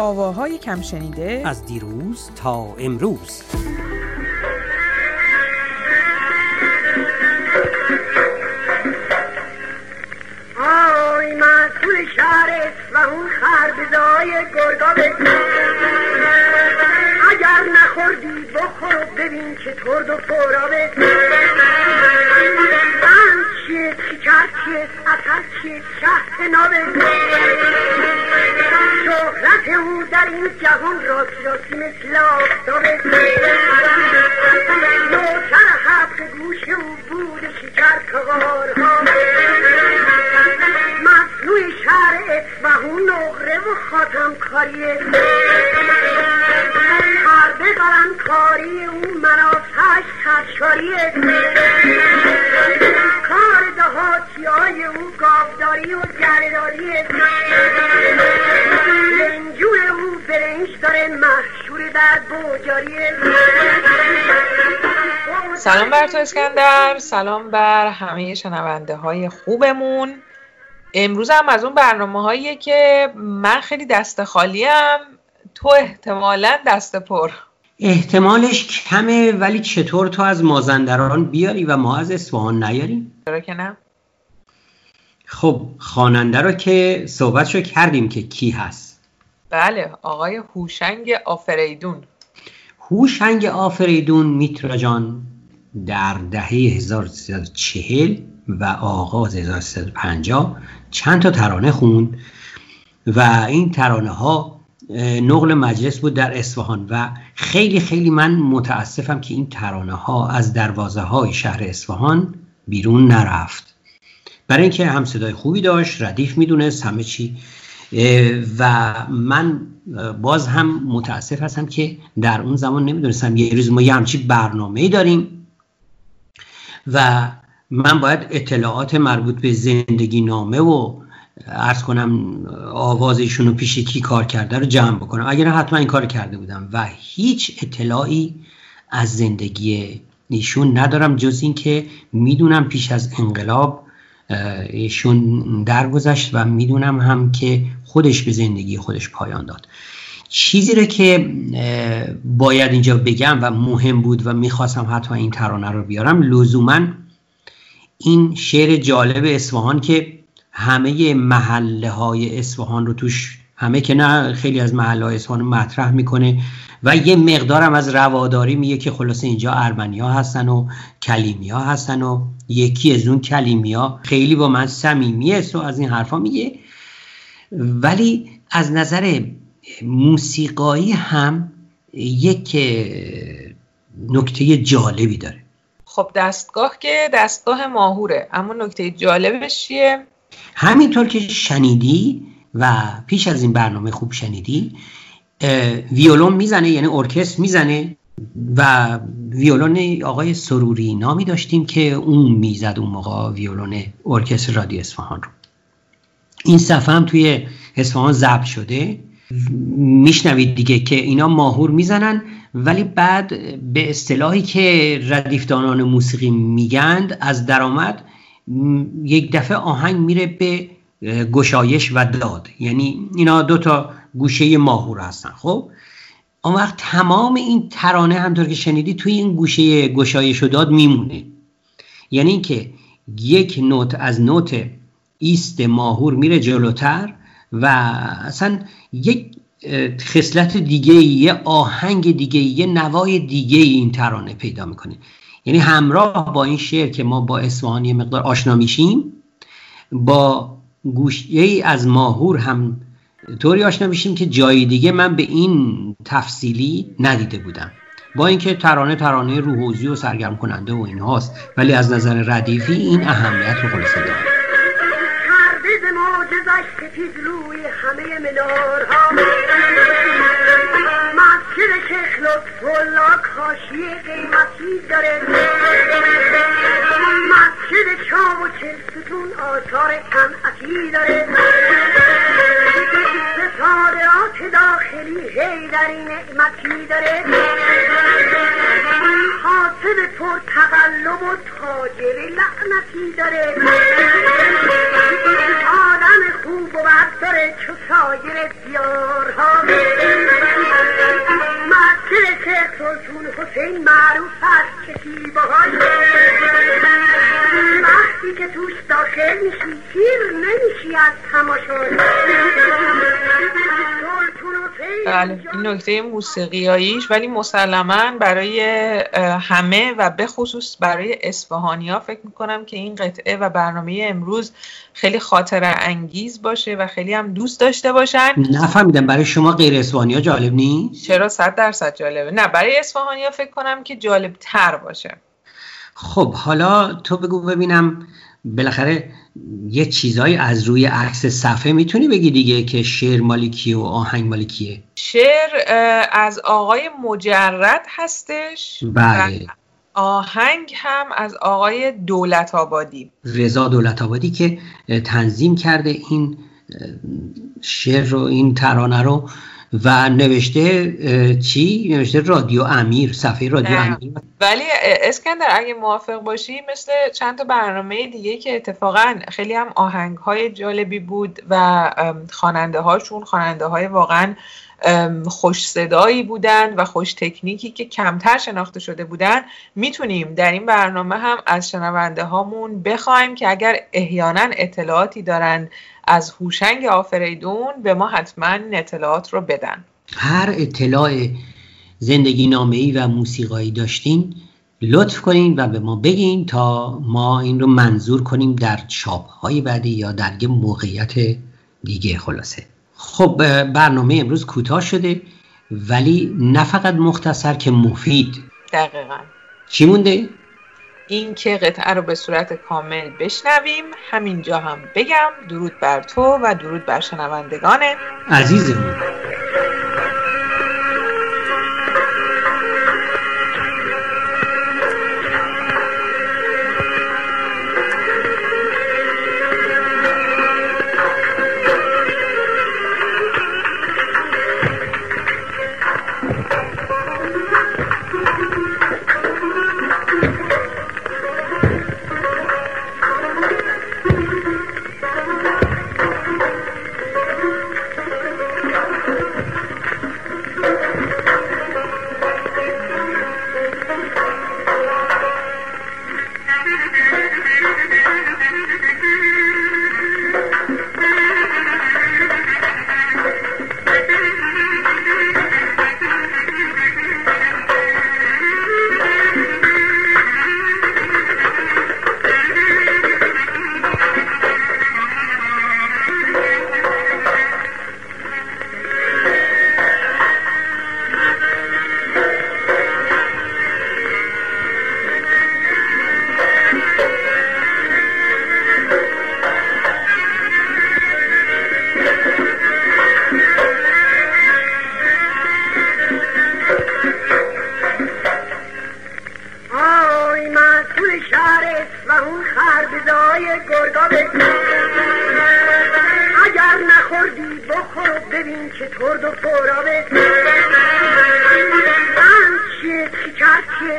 آواهای کم شنیده از دیروز تا امروز. آی مسئول شهر و اون خربزای گرگا اگر نخوردی بخور و ببین که ترد و پورا چیه چیکر چیه اثر چیه شهرت او در این جهان راستی راستی مثل آفتابه نوکر حق گوش او بود شکر کغارها مصنوع شهر اصفهون نقره و خاتم کاریه کرده قلم کاری او کار دهاتی های او گاوداری و لنجوی او برنج داره محشور در بوجاریه سلام بر تو اسکندر. سلام بر همه شنونده های خوبمون. امروز هم از اون برنامه هاییه که من خیلی دست خالیم. تو احتمالا دست پر. احتمالش کمه ولی چطور تو از مازندران بیاری و ما از اصفهان نیاریم؟ چرا که نه. خب خواننده رو که صحبتشو کردیم که کی هست. بله آقای هوشنگ آفریدون. هوشنگ آفریدون میترا جان در دهه 1340 و آغاز 1350 چند تا ترانه خوند و این ترانه ها نقل مجلس بود در اصفهان و خیلی خیلی من متاسفم که این ترانه ها از دروازه های شهر اصفهان بیرون نرفت. برای اینکه هم صدای خوبی داشت ردیف می‌دونست همه چی. و من باز هم متاسف هستم که در اون زمان نمی‌دونستم یه روز ما یه همچی برنامه داریم و من باید اطلاعات مربوط به زندگی نامه و ارز کنم آوازشون رو پیش کی کار کرده رو جمع بکنم. اگر حتما این کار کرده بودم و هیچ اطلاعی از زندگی ایشون ندارم جز اینکه می‌دونم پیش از انقلاب ایشون درگذشت و می‌دونم هم که خودش به زندگی خودش پایان داد. چیزی رو که باید اینجا بگم و مهم بود و می‌خواستم حتی این ترانه رو بیارم لزوما این شعر جالب اصفهان که همه محله های اصفهان رو توش همه که نه خیلی از محله های اصفهان مطرح می‌کنه و یه مقدارم از رواداری میگه که خلاصه اینجا ارمنی ها هستن و کلیمی ها هستن و یکی از اون کلیمی ها خیلی با من صمیمی است و از این حرفا میگه. ولی از نظر موسیقایی هم یک نکته جالبی داره. خب دستگاه که دستگاه ماهوره اما نکته جالبش چیه؟ همینطور که شنیدی و پیش از این برنامه خوب شنیدی ویولون می‌زنه یعنی ارکستر می‌زنه و ویولون آقای سروری نامی داشتیم که اون می‌زد اون موقع ویولون ارکستر رادیو اصفهان رو. این صفحه هم توی اصفهان ضبط شده. میشنوید دیگه که اینا ماهور می‌زنن ولی بعد به اصطلاحی که ردیفدانان موسیقی میگند از درآمد یک دفعه آهنگ میره به گشایش و داد. یعنی اینا دو تا گوشه ماهور هستن. خب؟ اون وقت تمام این ترانه همطور که شنیدی توی این گوشه گشایش و داد میمونه. یعنی اینکه یک نوت از نوت ایست ماهور میره جلوتر و اصلا یک خصلت دیگه یه آهنگ دیگه یه نوای دیگه این ترانه پیدا می‌کنه. یعنی همراه با این شعر که ما با اصفهان یه مقدار آشنا میشیم با گوشه ای از ماهور هم طوری آشنا میشیم که جای دیگه من به این تفصیلی ندیده بودم. با اینکه ترانه ترانه روحوزی و سرگرم کننده و این هاست ولی از نظر ردیفی این اهمیت رو خلاصه داره همه منارها مسجد شیخ لطفالله کاشی قیمتی داره. مسجد شام و چلستون آثار صنعتی داره. صادرات داخلی هی در این نعمتی داره. حاصل پر تقلب و تاجر لعنتی داره. آدم خوب و مرد داره چو سایر دیارها. شیخ سلطون حسین معروف است که زیباهاش وقتی که توش داخل میشی سیر نمیشی از تماشا بله. این نکته موسیقیاییش ولی مسلما برای همه و به خصوص برای اسفهانی ها فکر می‌کنم که این قطعه و برنامه امروز خیلی خاطر انگیز باشه و خیلی هم دوست داشته باشن. نفهمیدم. برای شما غیر اسفهانی ها جالب نیست؟ چرا صد درصد جالبه؟ نه برای اسفهانی ها فکر کنم که جالب تر باشه. خب حالا تو بگو ببینم بالاخره یه چیزایی از روی عکس صفحه می‌تونی بگی دیگه که شعر مالیکیه و آهنگ مالیکیه شعر از آقای مجرد هستش. بله. آهنگ هم از آقای دولت آبادی. رضا دولت آبادی که تنظیم کرده این شعر رو این ترانه رو. و نوشته چی؟ نوشته رادیو امیر صفحه رادیو امیر. ولی اسکندر اگه موافق باشی مثل چند تا برنامه دیگه که اتفاقا خیلی هم آهنگ های جالبی بود و خواننده هاشون خواننده های واقعا خوش صدایی بودن و خوش تکنیکی که کمتر شناخته شده بودن. می‌تونیم در این برنامه هم از شنونده هامون بخوایم که اگر احیانا اطلاعاتی دارن از هوشنگ آفریدون به ما حتما اطلاعات رو بدن. هر اطلاع زندگی نامه‌ای و موسیقایی داشتین لطف کنین و به ما بگین تا ما این رو منظور کنیم در چاپ های بعدی یا در یه موقعیت دیگه خلاصه. خب برنامه امروز کوتاه شده ولی نه فقط مختصر که مفید. دقیقا. چی مونده؟ این که قطعه رو به صورت کامل بشنویم. همینجا هم بگم درود بر تو و درود بر شنوندگان. عزیزمون.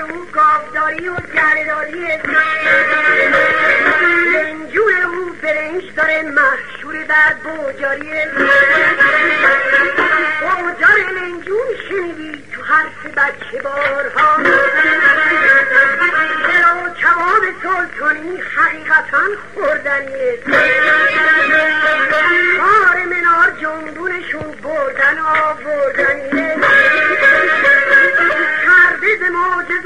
او گاوداری و گرداری لنجور او برنج داره محشور در بوجاری. بوجار لنجور شنیدی تو حرف بچه بارها. و کباب سلطانی حقیقتا خوردنیه. کار منار جنبونشون بردن آوردنیه.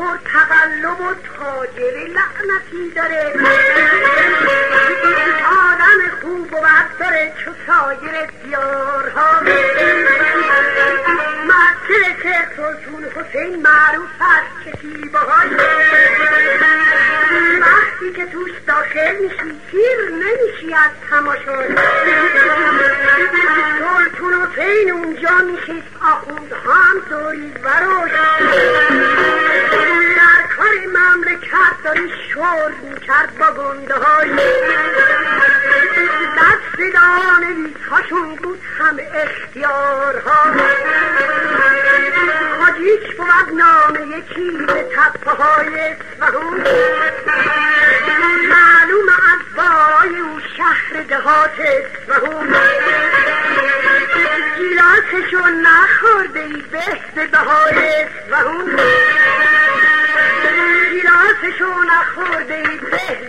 پر تقلب و تاجر لعنتی داره آدم خوب و بد داره چو سایر دیارها. مسجد شیخ سلطون حسین معروف است کسی باهاش وقتی که توش داخل میشی سیر نمیشی از تماشا سلطون حسین اونجا میشیست آخوندها هم دوری کار مملکت داری شور می‌کرد با گنده های دست دانویسهاشون بود هم اختیارها. حاجیک بود نامه یکی به تپه های اصفهون معلوم از بالای او شهر دهات اصفهون گیلاسشو نخورده ای به بهای اصفهون گیلاسشو نخورده ای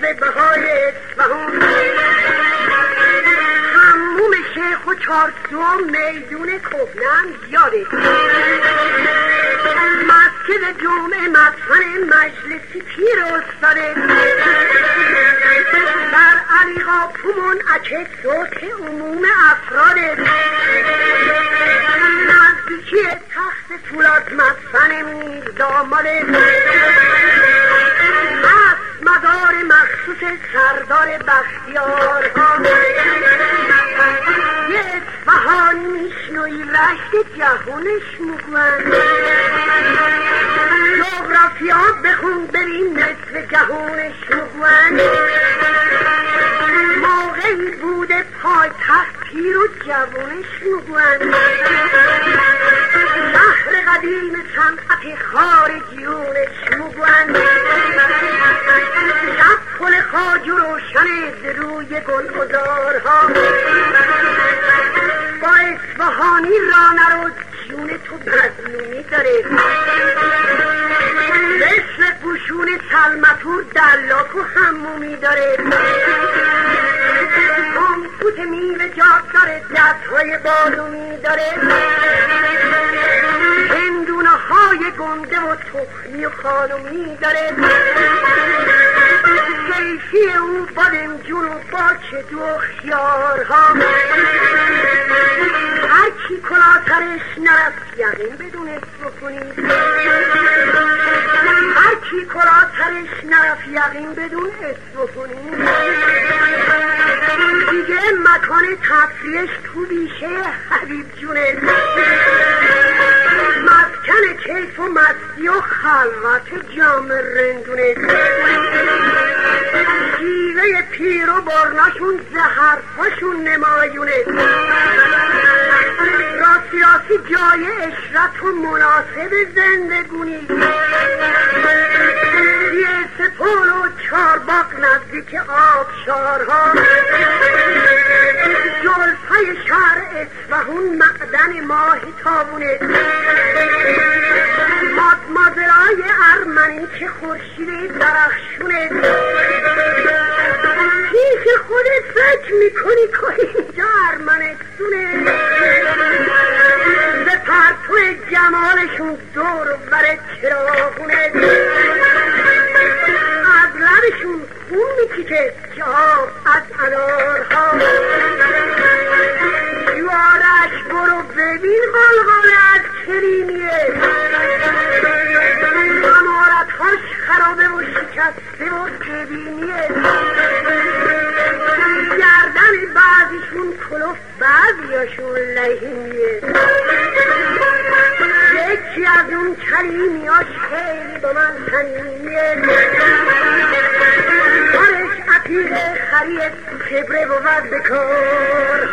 به بهای اصفهون هموم شیخ و چارسو میدون کهنم یاده مسجد جمعه مدفن مجلسی پیر استاده. در علیقا پومون اچه صوت عموم افراد نزدیکی تخت فولاد مدفن میر داماد هست مدار مخصوص سردار بختیارها یه اصفهانی میشنوی رشت جهونش میگوند جغرافیا بخون ببین نصف جهونش میگوند موقعی بوده پای تخت پیر و جوانش میگوند شهر قدیم صنعت خارجیونش میگوند شب پل خاج و روشن روی گل ازارها با اصفهانی را نرو جون تو مظلومی داره مثل پوشون سلمتور دلاک و همومی داره کمپوت میوه داره دستهای بالومی داره. هندونه های گنده و تخمی و خانومی داره. کیفی او بادمجون و باچه دو خیارها هر کی کلاترش نرفت یقین بدون بکنید هر کی کلاترش نرفت یقین بدون اسم کنید دیگه مکان تفریش تو بیشه حبیب جونه مسکن کیف و مستی و خلوت جام رندونه. شیوه پیر و برناشون زهرفاشون نمایونه. راستی جای اشرت و مناسب زندگونی. یه سپول و چارباق نزدیک آبشارها. جلفای شهر اصفهون معدن ماه تابونه. مادمازرای ارمنی که خورشید درخشونه. پیش خودت فکر می‌کنی که اینجا ارمنستونه به پرتو جمالشون دور و بر چراغونه. جاب از انارها جوارش برو ببین غلغله از کریمیه. امارتهاش خرابه و شکسته و کبینیه گردن بعضیشون کلوف بعضیاشون لحیمیه. یکی از اون کلیمیاش خیلی با من کارش عتیق خرید کبره بود بکار